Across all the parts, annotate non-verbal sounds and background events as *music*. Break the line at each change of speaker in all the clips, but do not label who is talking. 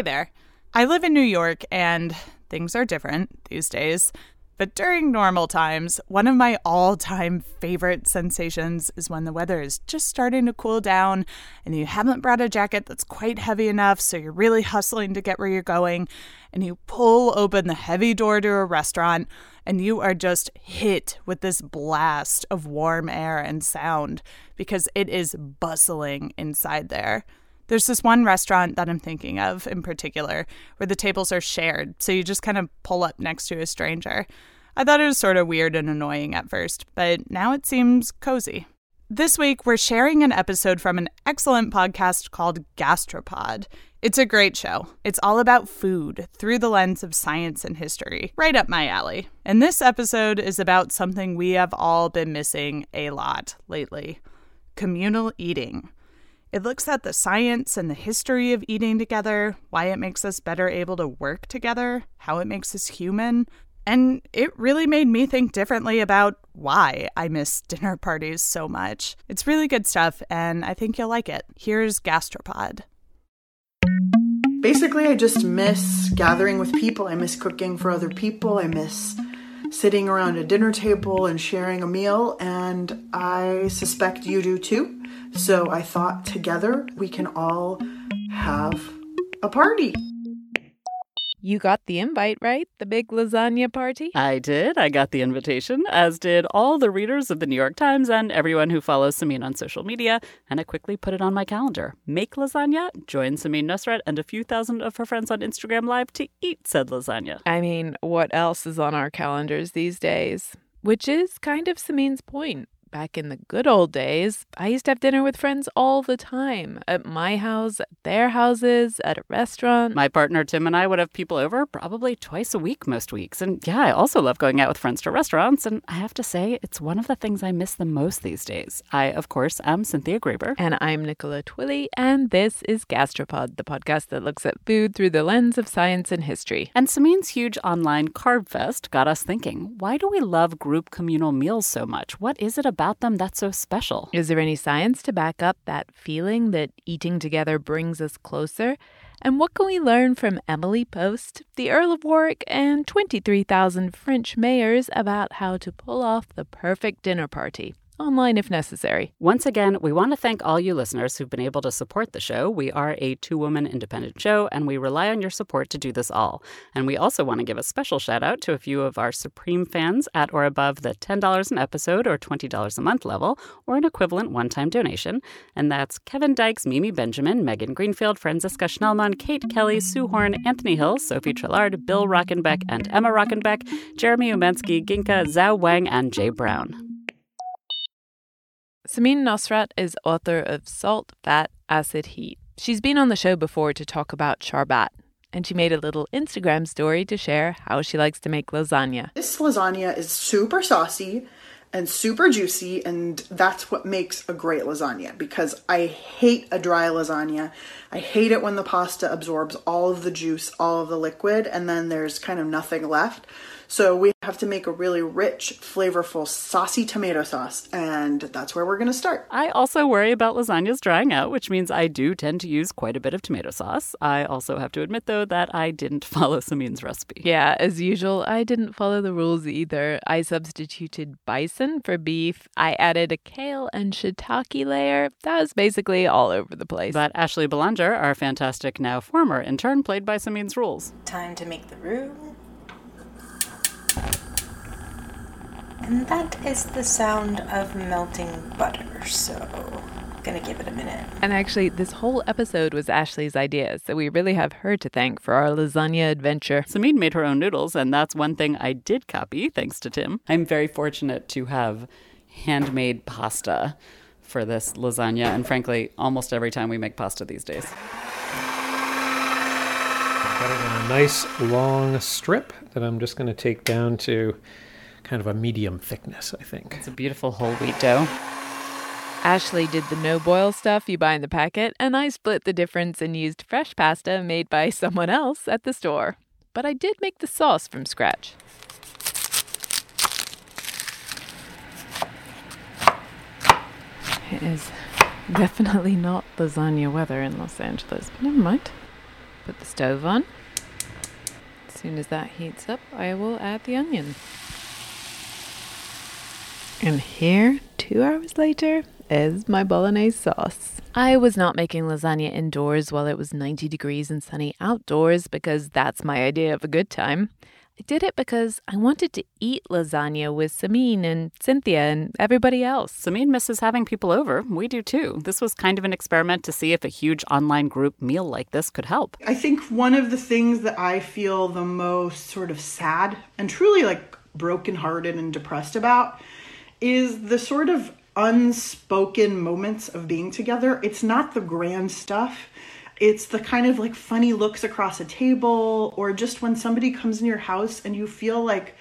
Hey there. I live in New York and things are different these days. But during normal times, one of my all time favorite sensations is when the weather is just starting to cool down and you haven't brought a jacket that's quite heavy enough, so you're really hustling to get where you're going, and you pull open the heavy door to a restaurant and you are just hit with this blast of warm air and sound because it is bustling inside there. There's this one restaurant that I'm thinking of in particular where the tables are shared, so you just kind of pull up next to a stranger. I thought it was sort of weird and annoying at first, but now it seems cozy. This week, we're sharing an episode from an excellent podcast called Gastropod. It's a great show. It's all about food through the lens of science and history. Right up my alley. And this episode is about something we have all been missing a lot lately communal eating. It looks at the science and the history of eating together, why it makes us better able to work together, how it makes us human. And it really made me think differently about why I miss *laughs* dinner parties so much. It's really good stuff, and I think you'll like it. Here's Gastropod.
Basically, I just miss gathering with people. I miss cooking for other people. I miss sitting around a dinner table and sharing a meal, and I suspect you do too. So I thought together we can all have a party.
You got the invite, right? The big lasagna party?
I did. I got the invitation, as did all the readers of the New York Times and everyone who follows Samin on social media, and I quickly put it on my calendar. Make lasagna, join Samin Nosrat and a few thousand of her friends on Instagram Live to eat said lasagna.
I mean, what else is on our calendars these days? Which is kind of Samin's point back in the good old days, I used to have dinner with friends all the time at my house, at their houses, at a restaurant.
My partner Tim and I would have people over probably twice a week most weeks. And yeah, I also love going out with friends to restaurants. And I have to say, it's one of the things I miss the most these days. I, of course, am Cynthia Graber.
And I'm Nicola Twilley. And this is Gastropod, the podcast that looks at food through the lens of science and history.
And Samin's huge online Carb Fest got us thinking why do we love group communal meals so much? What is it about? About them that's so special?
Is there any science to back up that feeling that eating together brings us closer? And what can we learn from Emily Post, the Earl of Warwick, and 23,000 French mayors about how to pull off the perfect dinner party? Online if necessary.
Once again, we want to thank all you listeners who've been able to support the show. We are a two woman independent show, and we rely on your support to do this all. And we also want to give a special shout out to a few of our Supreme fans at or above the $10 an episode or $20 a month level, or an equivalent one time donation. And that's Kevin Dykes, Mimi Benjamin, Megan Greenfield, Franziska Schnellman, Kate Kelly, Sue Horn, Anthony Hill, Sophie Trillard, Bill Rockenbeck, and Emma Rockenbeck, Jeremy Umensky, Ginka, Zhao Wang, and Jay Brown.
Samin Nosrat is author of Salt, Fat, Acid, Heat. She's been on the show before to talk about sharbat, and she made a little Instagram story to share how she likes to make lasagna.
This lasagna is super saucy and super juicy, and that's what makes a great lasagna because I hate a dry lasagna. I hate it when the pasta absorbs all of the juice, all of the liquid, and then there's kind of nothing left. So we have to make a really rich, flavorful, saucy tomato sauce, and that's where we're going to start.
I also worry about lasagnas drying out, which means I do tend to use quite a bit of tomato sauce. I also have to admit, though, that I didn't *laughs* follow Samin's recipe.
Yeah, as usual, I didn't follow the rules either. I substituted bison for beef. I added a kale and shiitake layer. That was basically all over the place.
But Ashley Belanger, our fantastic now former intern, played by Samin's rules.
Time to make the roux. And that is the sound of melting butter, so I'm gonna give it a minute.
And actually, this whole episode was Ashley's idea, so we really have her to thank for our lasagna adventure.
Samin made her own noodles, and that's one thing I did copy, thanks to Tim. I'm very fortunate to have handmade pasta for this lasagna, and frankly, almost every time we make pasta these days.
Got it in a nice long strip that I'm just going to take down to kind of a medium thickness, I think.
It's a beautiful whole wheat dough.
Ashley did the no boil stuff you buy in the packet, and I split the difference and used fresh pasta made by *laughs* someone else at the store. But I did make the sauce from scratch. It is definitely not lasagna weather in Los Angeles, but never mind. Put the stove on. As soon as that heats up, I will add the onion. And here, two hours later, is my bolognese sauce. I was not making lasagna indoors while it was 90 degrees and sunny outdoors because that's my idea of a good time. I did it because I wanted to eat lasagna with Samin and Cynthia and everybody else.
Samin misses having people over. We do too. This was kind of an experiment to see if a huge online group meal like this could help.
I think one of the things that I feel the most sort of sad and truly like brokenhearted and depressed about is the sort of unspoken moments of being together. It's not the grand stuff. It's the kind of like funny looks across a table or just when somebody comes in your house and you feel like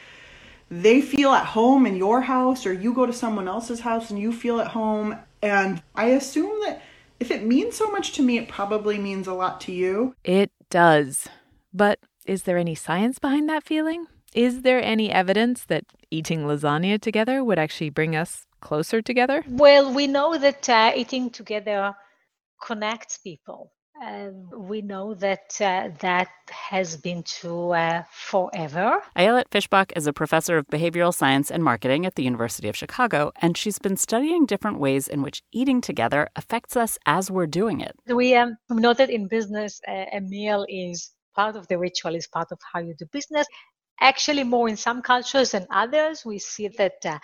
they feel at home in your house or you go to someone else's house and you feel at home. And I assume that if it means so much to me, it probably means a lot to you.
It does. But is there any science behind that feeling? Is there any evidence that eating lasagna together would actually bring us closer together?
Well, we know that uh, eating together connects people. Um, we know that uh, that has been true uh, forever.
Ayelet Fishbach is a professor of behavioral science and marketing at the University of Chicago, and she's been studying different ways in which eating together affects us as we're doing it.
We um, know that in business, a meal is part of the ritual, is part of how you do business. Actually, more in some cultures than others, we see that uh,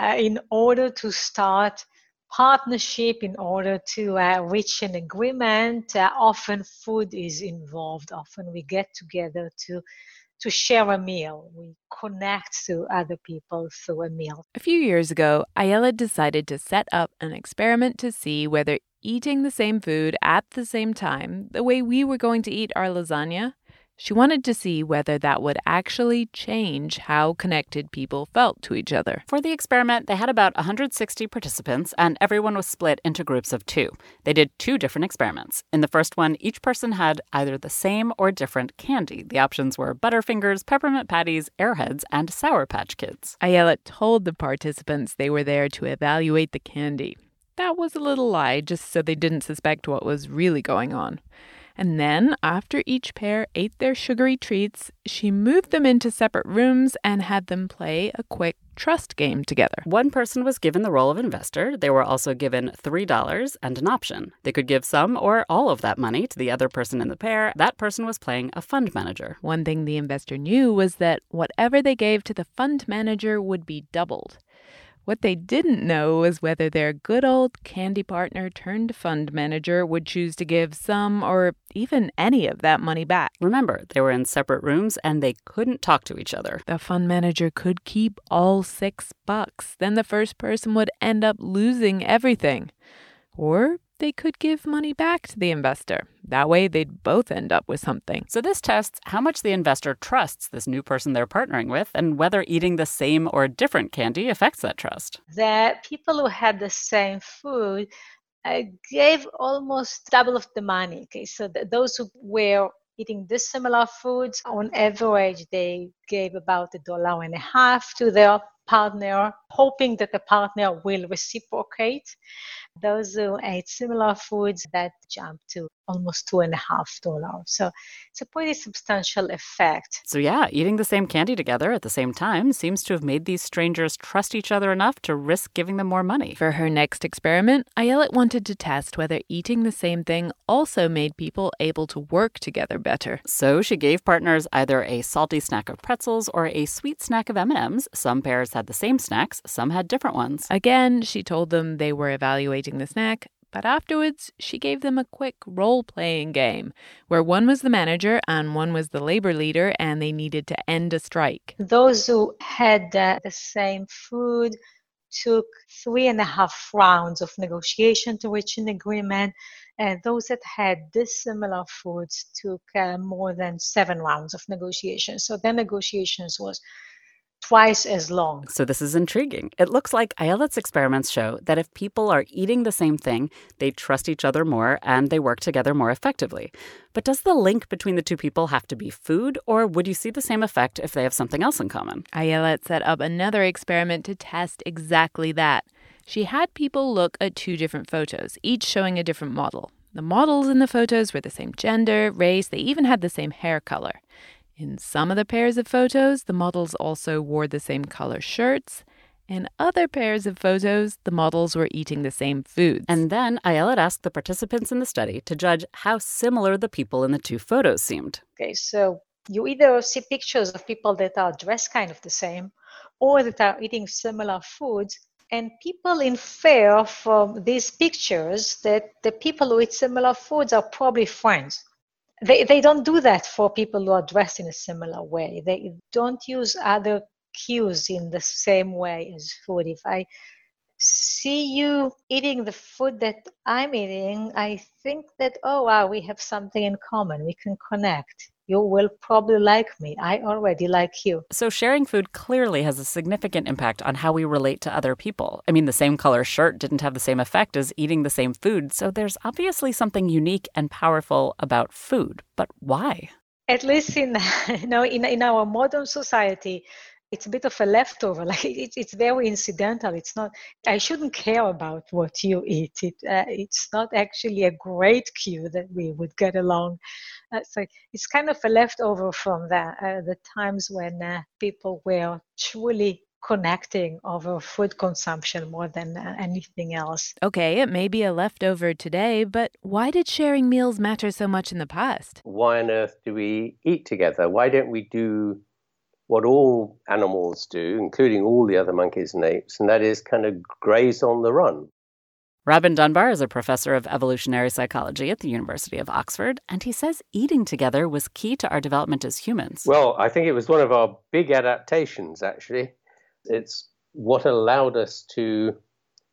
uh, in order to start partnership in order to uh, reach an agreement uh, often food is involved. Often we get together to to share a meal. We connect to other people through a meal.
A few years ago Ayelet decided to set up an experiment to see whether eating the same food at the same time the way we were going to eat our lasagna she wanted to see whether that would actually change how connected people felt to each other.
For the experiment, they had about 160 participants, and everyone was split into groups of two. They did two different experiments. In the first one, each person had either the same or different candy. The options were Butterfingers, Peppermint Patties, Airheads, and Sour Patch Kids.
Ayelet told the participants they were there to evaluate the candy. That was a little lie, just so they didn't suspect what was really going on. And then, after each pair ate their sugary treats, she moved them into separate rooms and had them play a quick trust game together.
One person was given the role of investor. They were also given $3 and an option. They could give some or all of that money to the other person in the pair. That person was playing a fund manager.
One thing the investor knew was that whatever they gave to the fund manager would be doubled. What they didn't know was whether their good old candy partner turned fund manager would choose to give some or even any of that money back.
Remember, they were in separate rooms and they couldn't talk to each other.
The fund manager could keep all six bucks. Then the first person would end up losing everything. Or they could give money back to the investor. That way, they'd both end up with something.
So, this tests how much the investor trusts this new person they're partnering with and whether eating the same or different candy affects that trust.
The people who had the same food uh, gave almost double of the money. Okay, so th- those who were eating dissimilar foods, on average, they gave about a dollar and a half to their partner, hoping that the partner will reciprocate. Those who ate similar foods that jumped to almost two and a half dollars. So it's a pretty substantial effect.
So yeah, eating the same candy together at the same time seems to have made these strangers trust each other enough to risk giving them more money.
For her next experiment, Ayelet wanted to test whether eating the same thing also made people able to work together better.
So she gave partners either a salty snack of pretzels or a sweet snack of M&Ms. Some pairs had the same snacks, some had different ones.
Again, she told them they were evaluating the snack, but afterwards she gave them a quick role playing game where one was the manager and one was the labor leader and they needed to end a strike.
Those who had uh, the same food took three and a half rounds of negotiation to reach an agreement. And those that had dissimilar foods took uh, more than seven rounds of negotiation. So the negotiations was twice as long.
So this is intriguing. It looks like Ayelet's experiments show that if people are eating the same thing, they trust each other more and they work together more effectively. But does the link between the two people have to be food, or would you see the same effect if they have something else in common?
Ayelet set up another experiment to test exactly that. She had people look at two different photos, each showing a different model. The models in the photos were the same gender, race, they even had the same hair color. In some of the pairs of photos, the models also wore the same color shirts. In other pairs of photos, the models were eating the same foods.
And then Ayelet asked the participants in the study to judge how similar the people in the two photos seemed.
Okay, so you either see pictures of people that are dressed kind of the same or that are eating similar foods, and people infer from these pictures that the people who eat similar foods are probably friends they, they don't do that for people who are dressed in a similar way. They don't use other cues in the same way as food. If I see you eating the food that I'm eating, I think that, oh, wow, we have something in common. We can connect you will probably like me. I already like you.
So, sharing food clearly has a significant impact on how we relate to other people. I mean, the same color shirt didn't have the same effect as eating the same food, so there's obviously something unique and powerful about food. But why?
At least in *laughs* you know in, in our modern society, it's a bit of a leftover *laughs* like it, it's very incidental it's not i shouldn't care about what you eat it, uh, it's not actually a great cue that we would get along uh, so it's kind of a leftover from that uh, the times when uh, people were truly connecting over food consumption more than uh, anything else.
Okay, it may be a leftover today, but why did sharing meals matter so much in the past?
Why on earth do we eat together? Why don't we do what all animals do, including all the other monkeys and apes, and that is kind of graze on the run?
Robin Dunbar is a professor of evolutionary psychology at the University of Oxford, and he says eating together was key to our development as humans.
Well, I think it was one of our big adaptations, actually. It's what allowed us to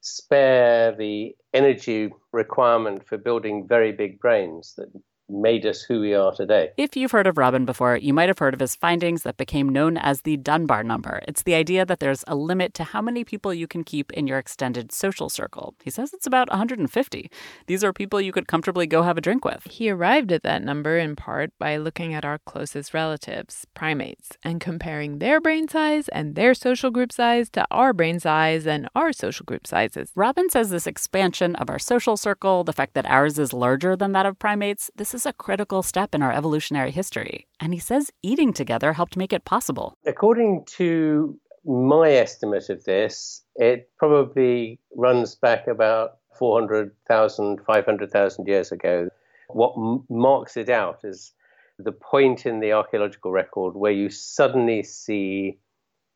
spare the energy requirement for building very big brains that made us who we are today.
If you've heard of Robin before, you might have heard of his findings that became known as the Dunbar number. It's the idea that there's a limit to how many people you can keep in your extended social circle. He says it's about 150. These are people you could comfortably go have a drink with.
He arrived at that number in part by looking at our closest relatives, primates, and comparing their brain size and their social group size to our brain size and our social group sizes.
Robin says this expansion of our social circle, the fact that ours is larger than that of primates, this is a critical step in our evolutionary history, and he says eating together helped make it possible.
According to my estimate of this, it probably runs back about 400,000, 500,000 years ago. What m- marks it out is the point in the archaeological record where you suddenly see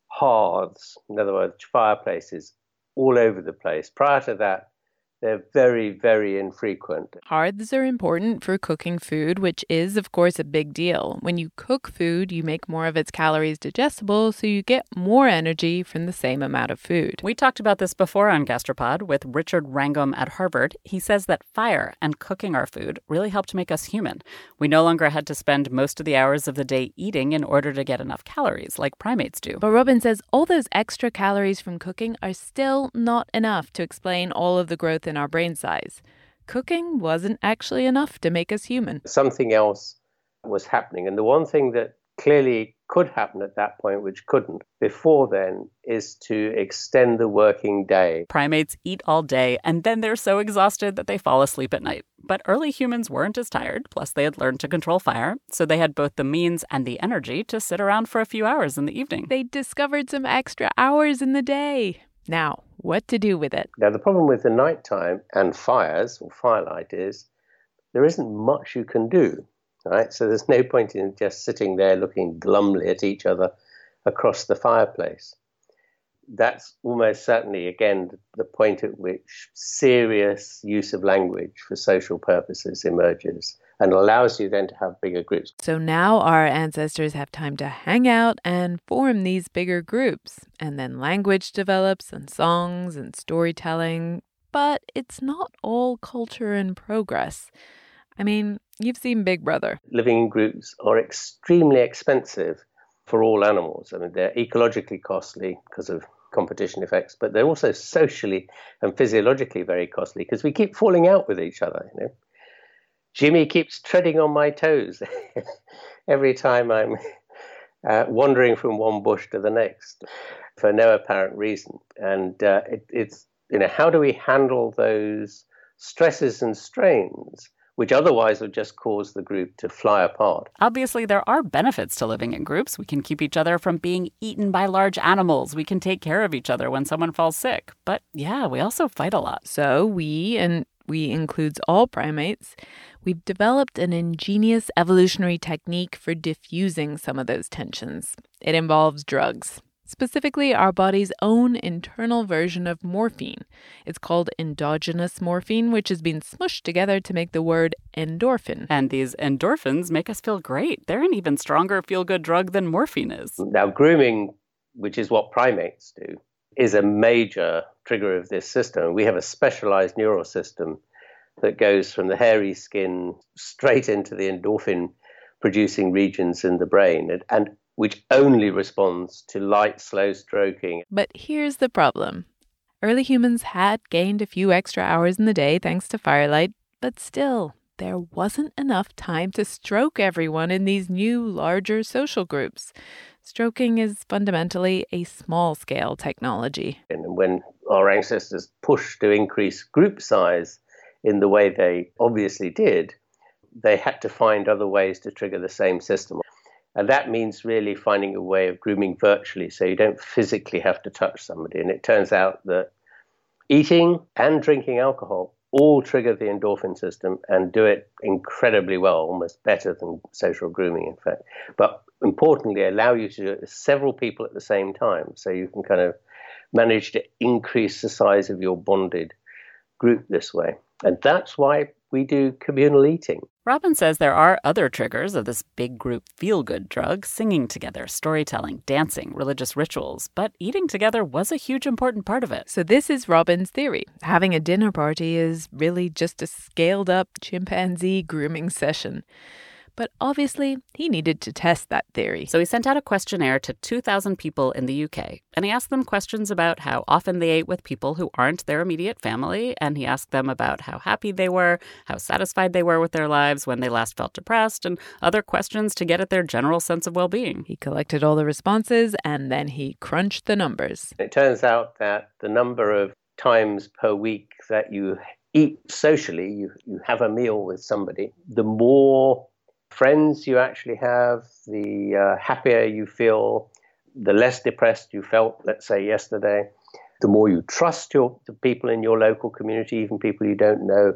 hearths, in other words, fireplaces, all over the place. Prior to that, they're very, very infrequent.
Hearths are important for cooking food, which is, of course, a big deal. When you cook food, you make more of its calories digestible, so you get more energy from the same amount of food.
We talked about this before on Gastropod with Richard Wrangham at Harvard. He says that fire and cooking our food really helped make us human. We no longer had to spend most of the hours of the day eating in order to get enough calories, like primates do.
But Robin says all those extra calories from cooking are still not enough to explain all of the growth in our brain size. Cooking wasn't actually enough to make us human.
Something else was happening. And the one thing that clearly could happen at that point, which couldn't before then, is to extend the working day.
Primates eat all day and then they're so exhausted that they fall asleep at night. But early humans weren't as tired, plus, they had learned to control fire, so they had both the means and the energy to sit around for a few hours in the evening.
They discovered some extra hours in the day. Now, what to do with it?
Now, the problem with the nighttime and fires or firelight is there isn't much you can do, right? So there's no point in just sitting there looking glumly at each other across the fireplace. That's almost certainly, again, the point at which serious use of language for social purposes emerges and allows you then to have bigger groups.
So now our ancestors have time to hang out and form these bigger groups. And then language develops and songs and storytelling. But it's not all culture and progress. I mean, you've seen Big Brother.
Living in groups are extremely expensive for all animals. I mean, they're ecologically costly because of competition effects, but they're also socially and physiologically very costly because we keep falling out with each other. You know, Jimmy keeps treading on my toes *laughs* every time I'm uh, wandering from one bush to the next for no apparent reason. And uh, it, it's, you know, how do we handle those stresses and strains which otherwise would just cause the group to fly apart.
Obviously, there are benefits to living in groups. We can keep each other from being eaten by large animals. We can take care of each other when someone falls sick. But yeah, we also fight a lot.
So we, and we includes all primates, we've developed an ingenious evolutionary technique for diffusing some of those tensions. It involves drugs specifically our body's own internal version of morphine. It's called endogenous morphine, which has been smushed together to make the word endorphin.
And these endorphins make us feel great. They're an even stronger feel good drug than morphine is.
Now, grooming, which is what primates do, is a major trigger of this system. We have a specialized neural system that goes from the hairy skin straight into the endorphin producing regions in the brain. And, and which only responds to light, slow stroking.
But here's the problem early humans had gained a few extra hours in the day thanks to firelight, but still, there wasn't enough time to stroke everyone in these new, larger social groups. Stroking is fundamentally a small scale technology.
And when our ancestors pushed to increase group size in the way they obviously did, they had to find other ways to trigger the same system. And that means really finding a way of grooming virtually so you don't physically have to touch somebody. And it turns out that eating and drinking alcohol all trigger the endorphin system and do it incredibly well, almost better than social grooming, in fact. But importantly, allow you to do it with several people at the same time. So you can kind of manage to increase the size of your bonded group this way. And that's why we do communal eating.
Robin says there are other triggers of this big group feel good drug singing together, storytelling, dancing, religious rituals. But eating together was a huge important part of it.
So, this is Robin's theory. Having a dinner party is really just a scaled up chimpanzee grooming session. But obviously, he needed to test that theory.
So he sent out a questionnaire to 2,000 people in the UK. And he asked them questions about how often they ate with people who aren't their immediate family. And he asked them about how happy they were, how satisfied they were with their lives when they last felt depressed, and other questions to get at their general sense of well being.
He collected all the responses and then he crunched the numbers.
It turns out that the number of times per week that you eat socially, you, you have a meal with somebody, the more friends you actually have, the uh, happier you feel, the less depressed you felt, let's say yesterday, the more you trust your, the people in your local community, even people you don't know,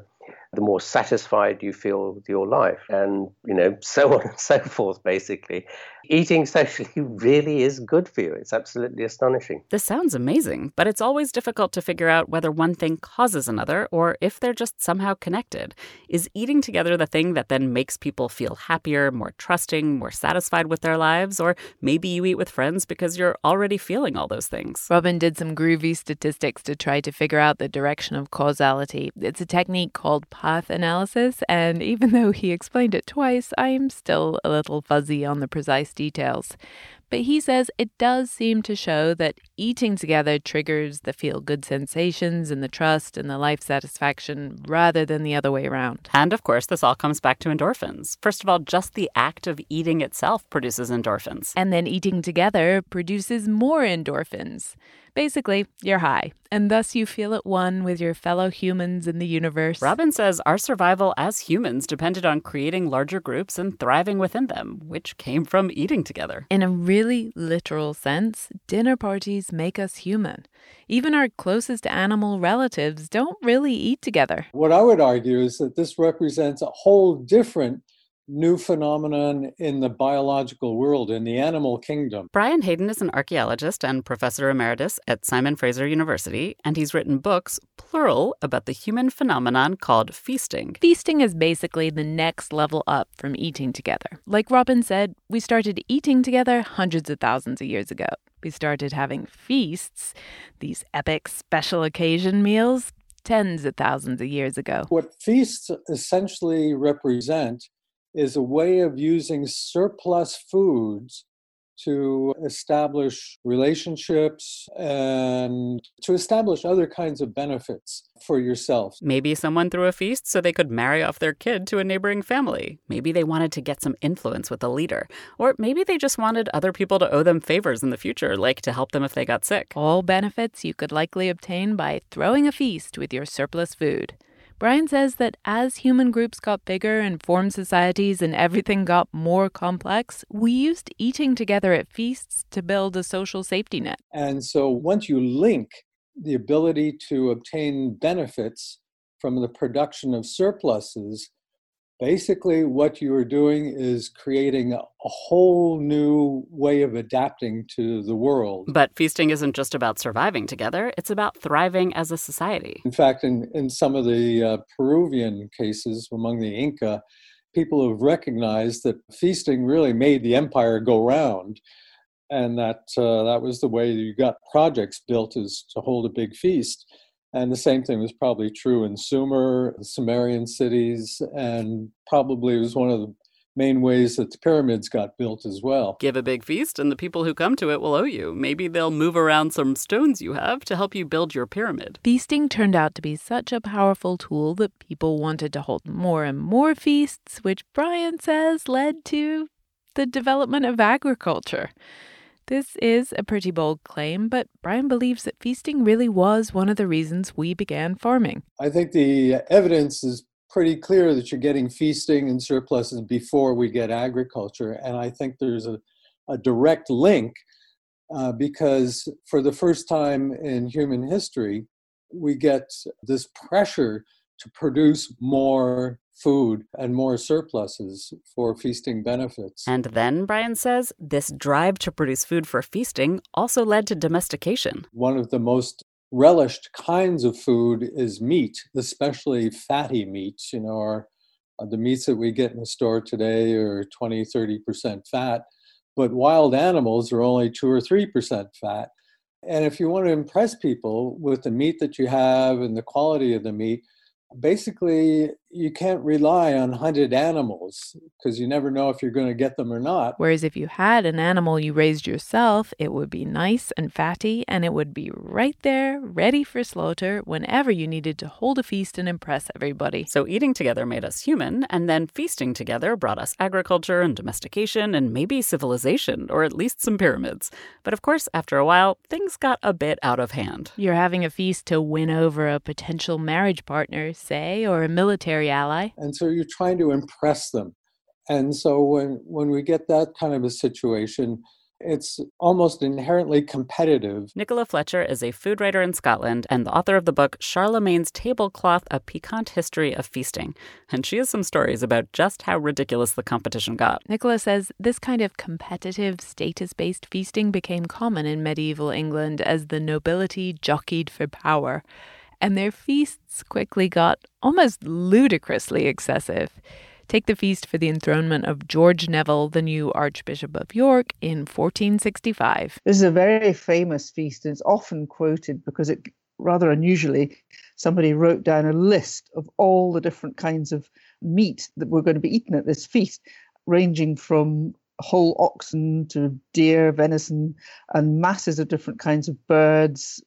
the more satisfied you feel with your life, and you know, *laughs* so on and so forth, basically eating socially *laughs* really is good for you. It's absolutely astonishing.
This sounds amazing, but it's always difficult to figure out whether one thing causes another or if they're just somehow connected. Is eating together the thing that then makes people feel happier, more trusting, more satisfied with their lives? Or maybe you eat with friends because you're already feeling all those things.
Robin did some groovy statistics to try to figure out the direction of causality. It's a technique called path analysis, and even though he explained it twice, I'm still a little fuzzy on the precise details. But he says it does seem to show that eating together triggers the feel good sensations and the trust and the life satisfaction rather than the other way around.
And of course, this all comes back to endorphins. First of all, just the act of eating itself produces endorphins.
And then eating together produces more endorphins. Basically, you're high, and thus you feel at one with your fellow humans in the universe.
Robin says our survival as humans depended on creating larger groups and thriving within them, which came from eating together.
In a really literal sense, dinner parties make us human. Even our closest animal relatives don't really eat together.
What I would argue is that this represents a whole different new phenomenon in the biological world, in the animal kingdom.
Brian Hayden is an archaeologist and professor emeritus at Simon Fraser University, and he's written books, plural, about the human phenomenon called feasting.
Feasting is basically the next level up from eating together. Like Robin said, we started eating together hundreds of thousands of years ago. We started having feasts, these epic special occasion meals, tens of thousands of years ago.
What feasts essentially represent is a way of using surplus foods to establish relationships and to establish other kinds of benefits for yourself.
Maybe someone threw a feast so they could marry off their kid to a neighboring family. Maybe they wanted to get some influence with a leader. Or maybe they just wanted other people to owe them favors in the future, like to help them if they got sick.
All benefits you could likely obtain by throwing a feast with your surplus food. Brian says that as human groups got bigger and formed societies and everything got more complex, we used eating together at feasts to build a social safety net.
And so once you link the ability to obtain benefits from the production of surpluses basically what you are doing is creating a, whole new way of adapting to the world.
But feasting isn't just about surviving together, it's about thriving as a society.
In fact, in, in some of the uh, Peruvian cases among the Inca, people have recognized that feasting really made the empire go round. And that uh, that was the way you got projects built is to hold a big feast. And the same thing was probably true in Sumer, the Sumerian cities, and probably was one of the main ways that the pyramids got built as well.
Give a big feast, and the people who come to it will owe you. Maybe they'll move around some stones you have to help you build your pyramid.
Feasting turned out to be such a powerful tool that people wanted to hold more and more feasts, which Brian says led to the development of agriculture. This is a pretty bold claim, but Brian believes that feasting really was one of the reasons we began farming.
I think the evidence is pretty clear that you're getting feasting and surpluses before we get agriculture. And I think there's a, a direct link uh, because for the first time in human history, we get this pressure to produce more food and more surpluses for feasting benefits.
And then, Brian says, this drive to produce food for feasting also led to domestication.
One of the most relished kinds of food is meat, especially fatty meats. You know, our, uh, the meats that we get in the store today are 20, 30% fat, but wild animals are only 2 or 3% fat. And if you want to impress people with the meat that you have and the quality of the meat, basically you can't rely on hunted animals because you never know if you're going to get them or not.
Whereas if you had an animal you raised yourself, it would be nice and fatty and it would be right there, ready for slaughter whenever you needed to hold a feast and impress everybody.
So eating together made us human, and then feasting together brought us agriculture and domestication and maybe civilization, or at least some pyramids. But of course, after a while, things got a bit out of hand.
You're having a feast to win over a potential marriage partner, say, or a military ally.
And so you're trying to impress them. And so when, when we get that kind of a situation, it's almost inherently competitive.
Nichola Fletcher is a food writer in Scotland and the author of the book Charlemagne's Tablecloth A Piquant History of Feasting. And she has some stories about just how ridiculous the competition got.
Nichola says this kind of competitive, status based feasting became common in medieval England as the nobility jockeyed for power and their feasts quickly got almost ludicrously excessive. Take the feast for the enthronement of George Neville, the new Archbishop of York, in 1465.
This is a very famous feast, and it's often quoted because it rather unusually somebody wrote down a list of all the different kinds of meat that were going to be eaten at this feast, ranging from whole oxen to deer, venison, and masses of different kinds of birds.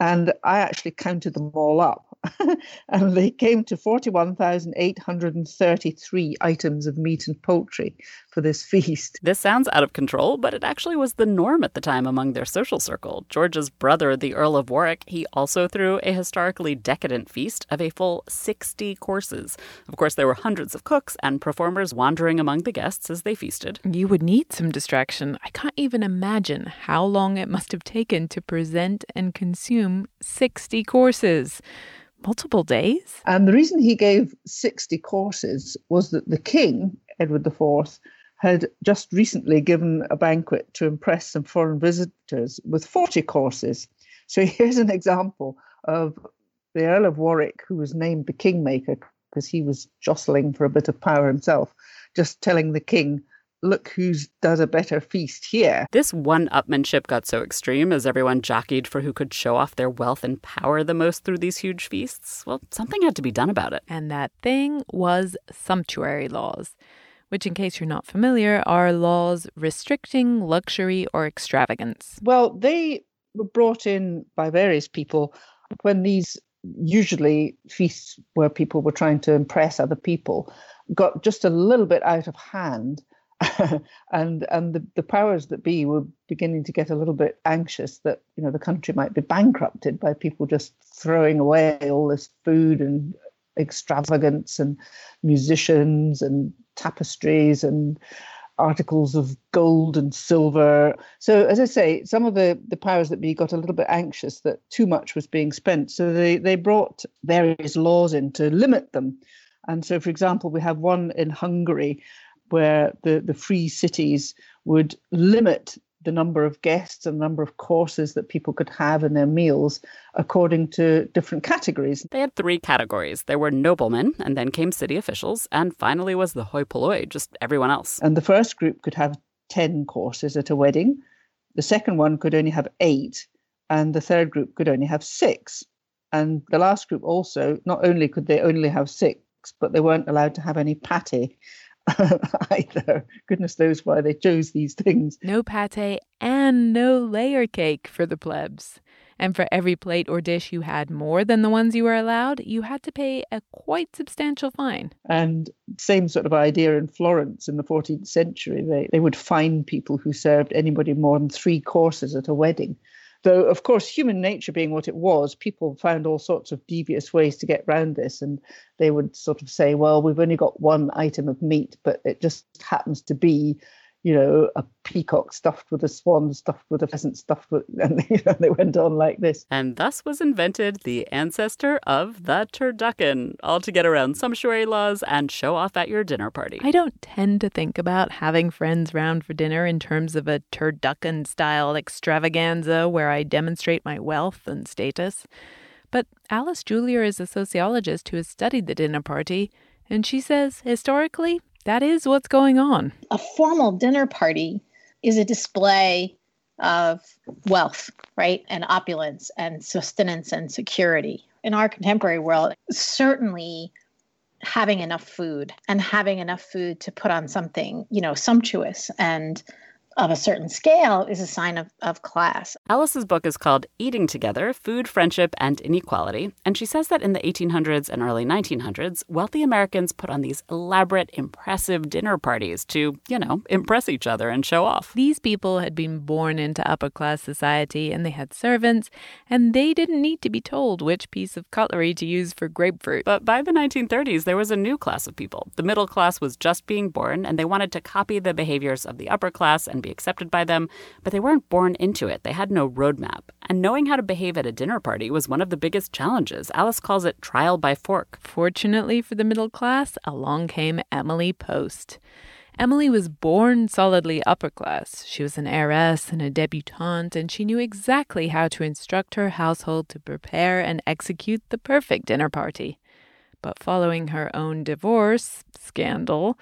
And I actually counted them all up. *laughs* and they came to 41,833 items of meat and poultry for this *laughs* feast.
This sounds out of control, but it actually was the norm at the time among their social circle. George's brother, the Earl of Warwick, he also threw a historically decadent feast of a full 60 courses. Of course, there were hundreds of cooks and performers wandering among the guests as they feasted.
You would need some distraction. I can't even imagine how long it must have taken to present and consume 60 courses multiple days?
And the reason he gave 60 courses was that the king, Edward IV, had just recently given a banquet to impress some foreign visitors with 40 courses. So *laughs* here's an example of the Earl of Warwick, who was named the kingmaker because he was jostling for a bit of power himself, just telling the king look who's does a better feast here.
This one upmanship got so extreme as everyone jockeyed for who could show off their wealth and power the most through these huge feasts. Well, something had to be done about it.
And that thing was sumptuary laws, which, in case you're not familiar, are laws restricting luxury or extravagance.
Well, they were brought in by various people when these usually feasts where people were trying to impress other people got just a little bit out of hand *laughs* and and the, the powers that be were beginning to get a little bit anxious that you know the country might be bankrupted by people just throwing away all this food and extravagance and musicians and tapestries and articles of gold and silver. So, as I say, some of the, the powers that be got a little bit anxious that too much was being spent. So, they, they brought various laws in to limit them. And so, for example, we have one in Hungary where the, the free cities would limit the number of guests and number of courses that people could have in their meals according to different categories.
They had three categories. There were noblemen, and then came city officials, and finally was the hoi polloi, just everyone else.
And the first group could have 10 courses at a wedding. The second one could only have eight, and the third group could only have six. And the last group also, not only could they only have six, but they weren't allowed to have any pate *laughs* either. Goodness knows why they chose these things.
No pate and no layer cake for the plebs. And for every plate or dish you had more than the ones you were allowed, you had to pay a quite substantial fine.
And same sort of idea in Florence in the 14th century. They, they would fine people who served anybody more than three courses at a wedding. Though, of course, human nature being what it was, people found all sorts of devious ways to get round this. And they would sort of say, well, we've only got one item of meat, but it just happens to be you know, a peacock stuffed with a swan, stuffed with a pheasant, stuffed with, *laughs* and you know, they went on like this.
And thus was invented the ancestor of the turducken, all to get around sumptuary laws and show off at your dinner party.
I don't tend to think about having friends round for dinner in terms of a turducken style extravaganza where I demonstrate my wealth and status. But Alice Julier is a sociologist who has studied the dinner party, and she says historically, that is what's going on.
A formal dinner party is a display of wealth, right? And opulence and sustenance and security. In our contemporary world, certainly having enough food and having enough food to put on something, you know, sumptuous and of a certain scale is a sign of, of class.
Alice's book is called Eating Together Food, Friendship, and Inequality. And she says that in the 1800s and early 1900s, wealthy Americans put on these elaborate, impressive dinner parties to, you know, impress each other and show off.
These people had been born into upper class society and they had servants, and they didn't need to be told which piece of cutlery to use for grapefruit.
But by the 1930s, there was a new class of people. The middle class was just being born, and they wanted to copy the behaviors of the upper class and be accepted by them, but they weren't born into it. They had no roadmap. And knowing how to behave at a dinner party was one of the biggest challenges. Alice calls it trial by fork.
Fortunately for the middle class, along came Emily Post. Emily was born solidly upper class. She was an heiress and a debutante, and she knew exactly how to instruct her household to prepare and execute the perfect dinner party. But following her own divorce scandal,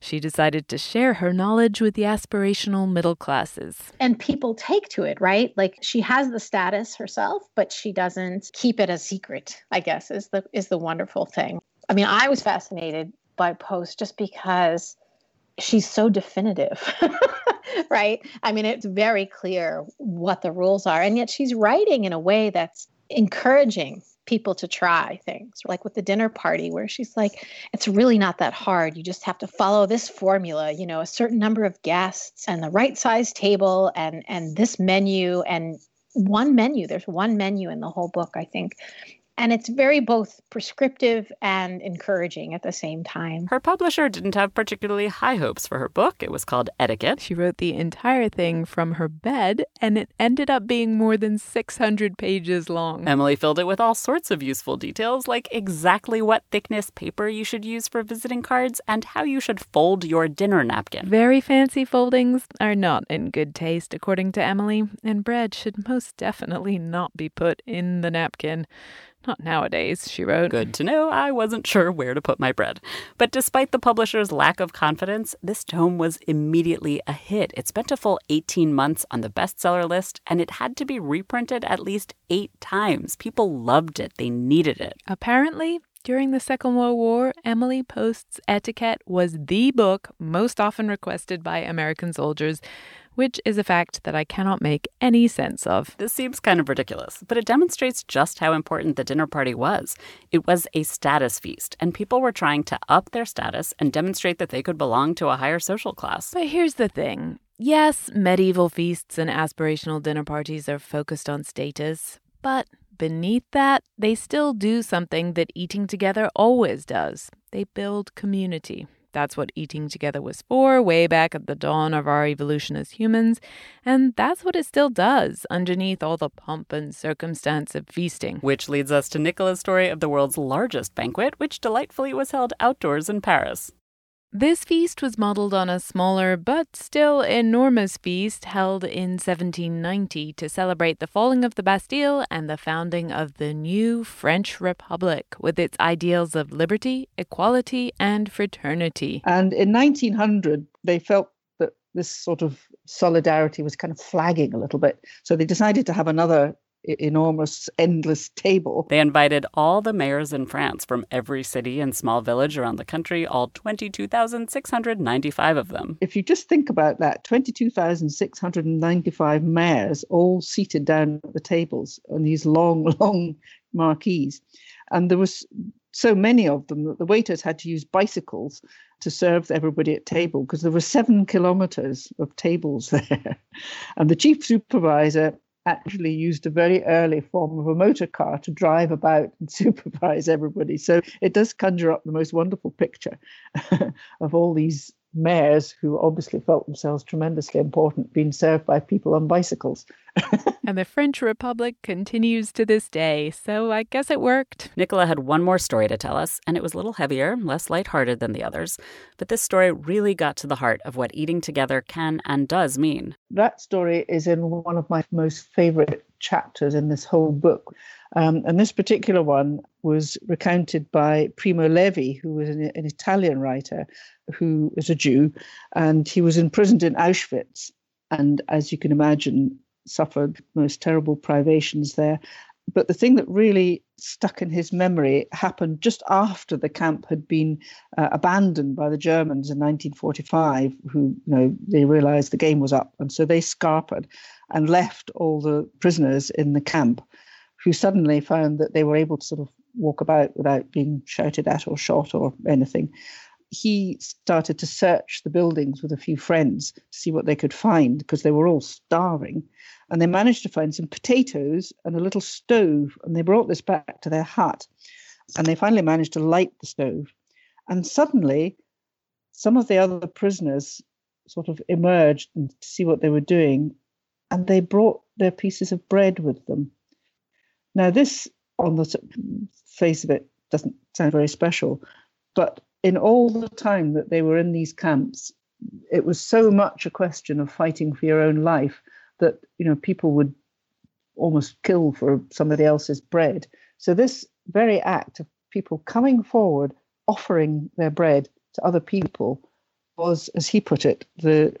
she decided to share her knowledge with the aspirational middle classes.
And people take to it, right? Like she has the status herself, but she doesn't keep it a secret, I guess is the is the wonderful thing. I mean, I was fascinated by Post just because she's so definitive. *laughs* right? I mean, it's very clear what the rules are, and yet she's writing in a way that's encouraging people to try things. Like with the dinner party where she's like it's really not that hard. You just have to follow this formula you know a certain number of guests and the right size table and and this menu and one menu. There's one menu in the whole book i think and it's very both prescriptive and encouraging at the same time.
Her publisher didn't have particularly high hopes for her book. It was called Etiquette.
She wrote the entire thing from her bed, and it ended up being more than 600 pages long.
Emily filled it with all sorts of useful details, like exactly what thickness paper you should use for visiting cards and how you should fold your dinner napkin.
Very fancy foldings are not in good taste, according to Emily, and bread should most definitely not be put in the napkin. Not nowadays, she wrote.
Good to know. I wasn't sure where to put my bread. But despite the publisher's lack of confidence, this tome was immediately a hit. It spent a full 18 months on the bestseller list, and it had to be reprinted at least eight times. People loved it, they needed it.
Apparently, during the Second World War, Emily Post's Etiquette was the book most often requested by American soldiers which is a fact that I cannot make any sense of.
This seems kind of ridiculous, but it demonstrates just how important the dinner party was. It was a status feast, and people were trying to up their status and demonstrate that they could belong to a higher social class.
But here's the thing. Yes, medieval feasts and aspirational dinner parties are focused on status, but beneath that, they still do something that eating together always does they build community. That's what eating together was for way back at the dawn of our evolution as humans, and that's what it still does underneath all the pomp and circumstance of feasting.
Which leads us to Nichola's story of the world's largest banquet, which delightfully was held outdoors in Paris.
This feast was modeled on a smaller but still enormous feast held in 1790 to celebrate the falling of the Bastille and the founding of the new French Republic with its ideals of liberty, equality, and fraternity.
And in 1900, they felt that this sort of solidarity was kind of flagging a little bit. So they decided to have another enormous, endless table.
They invited all the mayors in France from every city and small village around the country, all 22,695 of them.
If you just think about that 22,695 mayors all seated down at the tables on these long, *laughs* long marquees. And there was so many of them that the waiters had to use bicycles to serve everybody at table because there were seven kilometers of tables *laughs* there. And the chief supervisor actually used a very early form of a motor car to drive about and *laughs* supervise everybody. So it does conjure up the most wonderful picture *laughs* of all these mayors who obviously felt themselves tremendously important being served by people on bicycles. *laughs*
and the French Republic continues to this day, so I guess it worked.
Nicola had one more story to tell us, and it was a little heavier, less lighthearted than the others. But this story really got to the heart of what eating together can and does mean.
That story is in one of my most favorite chapters in this whole book. Um, and this particular one was recounted by Primo Levi, who was an, an Italian writer who is a Jew, and he was imprisoned in Auschwitz. And as you can imagine, suffered most terrible privations there. But the thing that really stuck in his memory happened just after the camp had been uh, abandoned by the Germans in 1945, who, you know, they realized the game was up. And so they scarpered and left all the prisoners in the camp who suddenly found that they were able to sort of walk about without being shouted at or shot or anything. He started to search the buildings with a few friends to see what they could find because they were all starving. And they managed to find some potatoes and a little stove. And they brought this back to their hut. And they finally managed to light the stove. And suddenly, some of the other prisoners sort of emerged to see what they were doing. And they brought their pieces of bread with them. Now, this, on the face of it, doesn't sound very special, but in all the time that they were in these camps, it was so much a question of fighting for your own life that you know people would almost kill for somebody else's bread. So this very act of people coming forward, offering their bread to other people, was, as he put it, the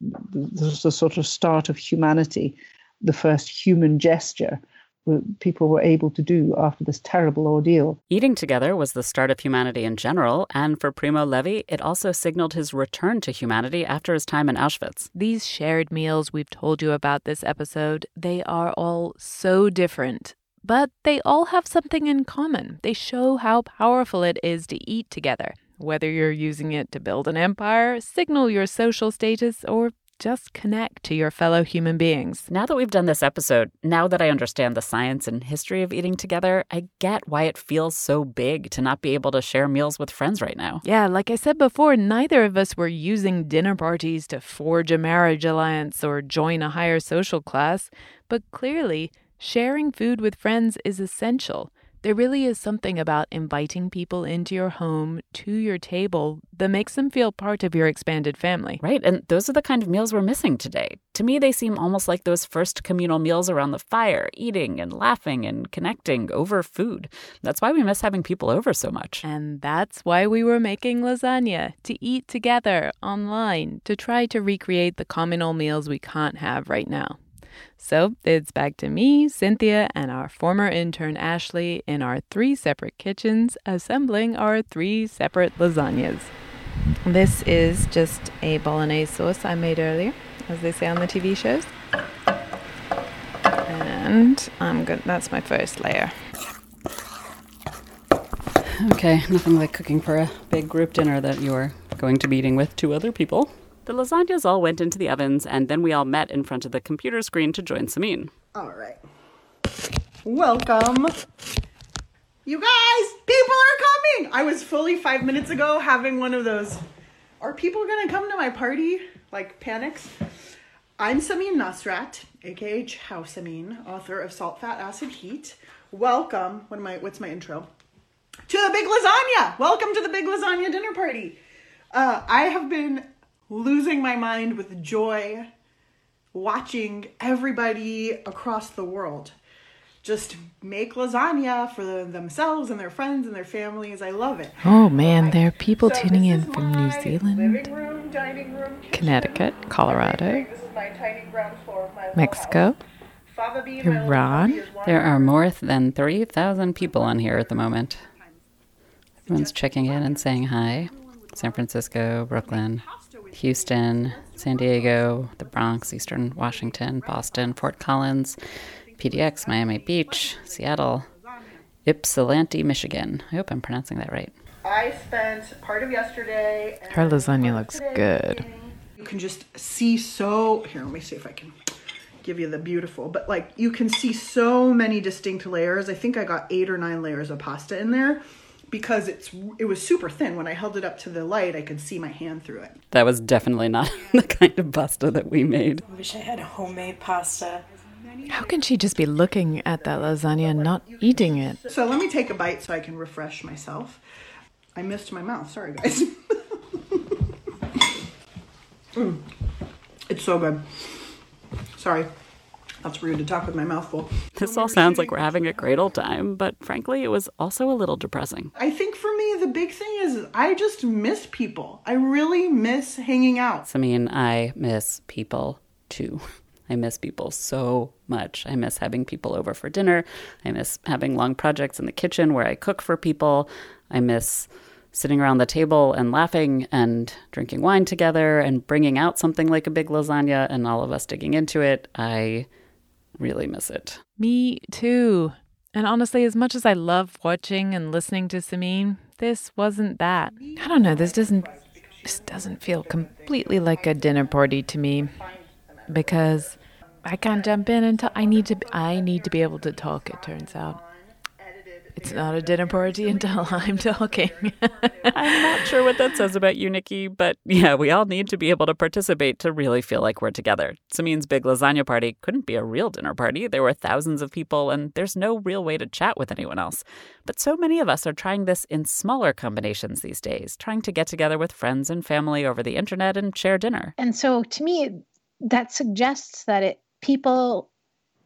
the, the sort of start of humanity, the first human gesture people were able to do after this terrible ordeal.
Eating together was the start of humanity in general, and for Primo Levi, it also signaled his return to humanity after his time in Auschwitz.
These shared meals we've told you about this episode, they are all so different. But they all have something in common. They show how powerful it is to eat together, whether you're using it to build an empire, signal your social status, or just connect to your fellow human beings.
Now that we've done this episode, now that I understand the science and history of eating together, I get why it feels so big to not be able to share meals with friends right now.
Yeah, like I said before, neither of us were using dinner parties to forge a marriage alliance or join a higher social class, but clearly, sharing food with friends is essential. There really is something about inviting people into your home, to your table, that makes them feel part of your expanded family.
Right. And those are the kind of meals we're missing today. To me, they seem almost like those first communal meals around the fire, eating and laughing and connecting over food. That's why we miss having people over so much.
And that's why we were making lasagna to eat together online to try to recreate the communal meals we can't have right now. So it's back to me, Cynthia, and our former intern Ashley in our three separate kitchens assembling our three separate lasagnas. This is just a bolognese sauce I made earlier, as they say on the TV shows. And I'm good. That's my first layer.
Okay, nothing like cooking for a big group dinner that you're going to be eating with two other people. The lasagnas all went into the ovens, and then we all met in front of the computer screen to join Samin.
All right. Welcome. You guys, people are coming. I was fully five minutes ago having one of those. Are people gonna come to my party? Like panics. I'm Samin Nosrat, aka Ciao Samin, author of Salt, Fat, Acid, Heat. Welcome. What am I? What's my intro? To the big lasagna. Welcome to the big lasagna dinner party. Uh, I have been losing my mind with joy watching everybody across the world just make lasagna for themselves and their friends and their families. I love it.
Oh man, there are people so tuning in from New Zealand, room, room, Connecticut, Colorado, Mexico, Iran.
There are more than 3,000 people on here at the moment. Everyone's checking in and saying hi. San Francisco, Brooklyn, Houston, San Diego, the Bronx, Eastern Washington, Boston, Fort Collins, PDX, Miami Beach, Seattle, Ypsilanti, Michigan. I hope I'm pronouncing that right.
I spent part of yesterday.
Her lasagna looks good.
You can just see so. Here, let me see if I can give you the beautiful. But like, you can see so many distinct layers. I think I got eight or nine layers of pasta in there because it's it was super thin. When I held it up to the light, I could see my hand through it.
That was definitely not *laughs* the kind of pasta that we made.
I wish I had homemade pasta.
How can she just be looking at that lasagna and not eating it?
So let me take a bite so I can refresh myself. I missed my mouth. Sorry, guys. *laughs* mm. It's so good. Sorry. That's rude to talk with my mouth full.
This all sounds like we're having a great old time, but frankly, it was also a little depressing.
I think for me, the big thing is I just miss people. I really miss hanging out.
I mean, I miss people too. *laughs* I miss people so much. I miss having people over for dinner. I miss having long projects in the kitchen where I cook for people. I miss sitting around the table and laughing and drinking wine together and bringing out something like a big lasagna and all of us digging into it. I really miss it.
Me too. And honestly, as much as I love watching and listening to Samin, this wasn't that. I don't know, this doesn't this doesn't feel completely like a dinner party to me because I can't jump in until I need to. I need to be able to talk. It turns out. It's not a dinner party until *laughs* I'm talking.
I'm not sure what that says about you, Nikki, but yeah, we all need to be able to participate to really feel like we're together. Samin's big lasagna party couldn't be a real dinner party. There were thousands of people, and there's no real way to chat with anyone else. But so many of us are trying this in smaller combinations these days, trying to get together with friends and family over the internet and share dinner.
And so to me, that suggests that it people,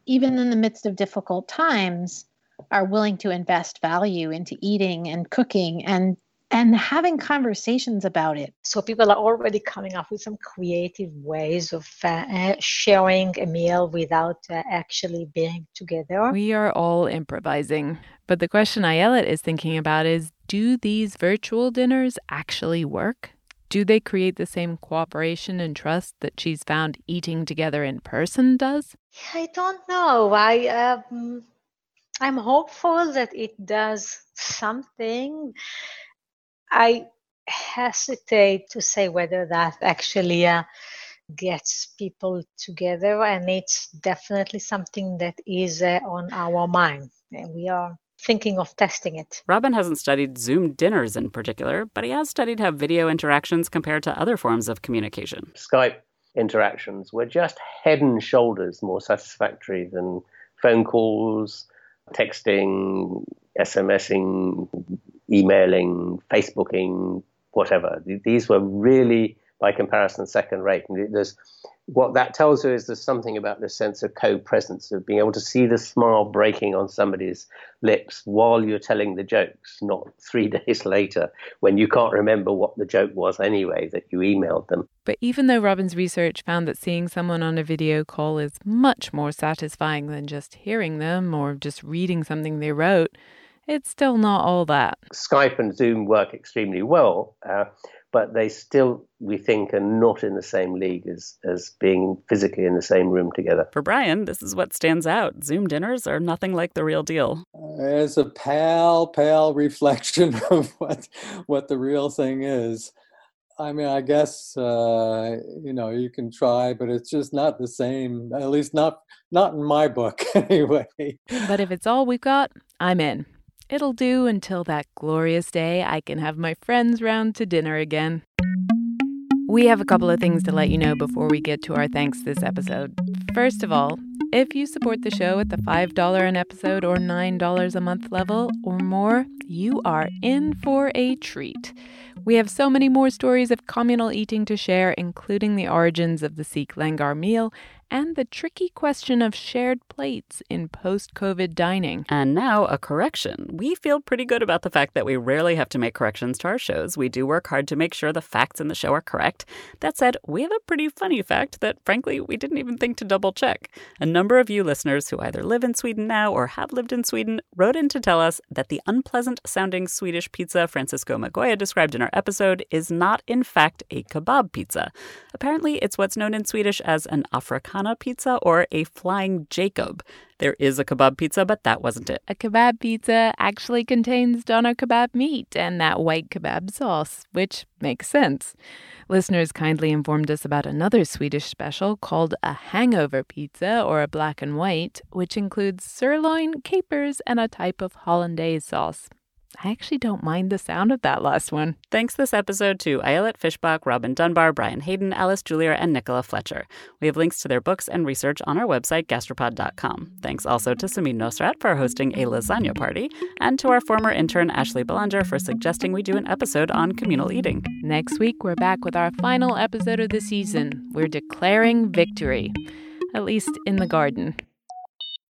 even in the midst of difficult times, are willing to invest value into eating and cooking and and having conversations about it.
So people are already coming up with some creative ways of uh, sharing a meal without uh, actually being together.
We are all improvising. But the question Ayelet is thinking about is do these virtual dinners actually work? do they create the same cooperation and trust that she's found eating together in person does?
I don't know. I um, I'm hopeful that it does something. I hesitate to say whether that actually uh, gets people together, and it's definitely something that is uh, on our mind. And we are thinking of testing it.
Robin hasn't studied Zoom dinners in particular, but he has studied how video interactions compare to other forms of communication.
Skype interactions were just head and shoulders more satisfactory than phone calls, texting, SMSing, emailing, Facebooking, whatever. These were really, by comparison, second rate. And there's what that tells you is there's something about this sense of co-presence of being able to see the smile breaking on somebody's lips while you're telling the jokes not three *laughs* days later when you can't remember what the joke was anyway that you emailed them
but even though robin's research found that seeing someone on a video call is much more satisfying than just hearing them or just reading something they wrote it's still not all that
skype and zoom work extremely well uh, but they still, we think, are not in the same league as, as being physically in the same room together.
For Brian, this is what stands out. Zoom dinners are nothing like the real deal.
It's a pale, pale reflection *laughs* of what, what the real thing is. I mean, I guess uh, you know you can try, but it's just not the same. At least not not in my book, *laughs* anyway.
But if it's all we've got, I'm in. It'll do until that glorious day I can have my friends round to dinner again. We have a couple of things to let you know before we get to our thanks this episode. First of all, if you support the show at the $5 an episode or $9 a month level or more, you are in for a treat. We have so many more stories of communal eating to share, including the origins of the Sikh langar meal and the tricky question of shared plates in post COVID dining.
And now, a correction. We feel pretty good about the fact that we rarely have to make corrections to our shows. We do work hard to make sure the facts in the show are correct. That said, we have a pretty funny fact that, frankly, we didn't even think to double check. A number of you listeners who either live in Sweden now or have lived in Sweden wrote in to tell us that the unpleasant sounding Swedish pizza Francisco Migoya described in our episode is not, in fact, a kebab pizza. Apparently, it's what's known in Swedish as an Africana pizza or a Flying Jacob. There is a kebab pizza, but that wasn't it.
A kebab pizza actually contains doner kebab meat and that white kebab sauce, which makes sense. Listeners kindly informed us about another Swedish special called a hangover pizza or a black and white, which includes sirloin, capers, and a type of hollandaise sauce. I actually don't mind the sound of that last one.
Thanks this episode to Ayelet Fishbach, Robin Dunbar, Brian Hayden, Alice Julier, and Nichola Fletcher. We have links to their books and research on our website, gastropod.com. Thanks also to Samin Nosrat for hosting a lasagna party, and to our former intern, Ashley Belanger, for suggesting we do an episode on communal eating.
Next week, we're back with our final episode of the season. We're declaring victory, at least in the garden.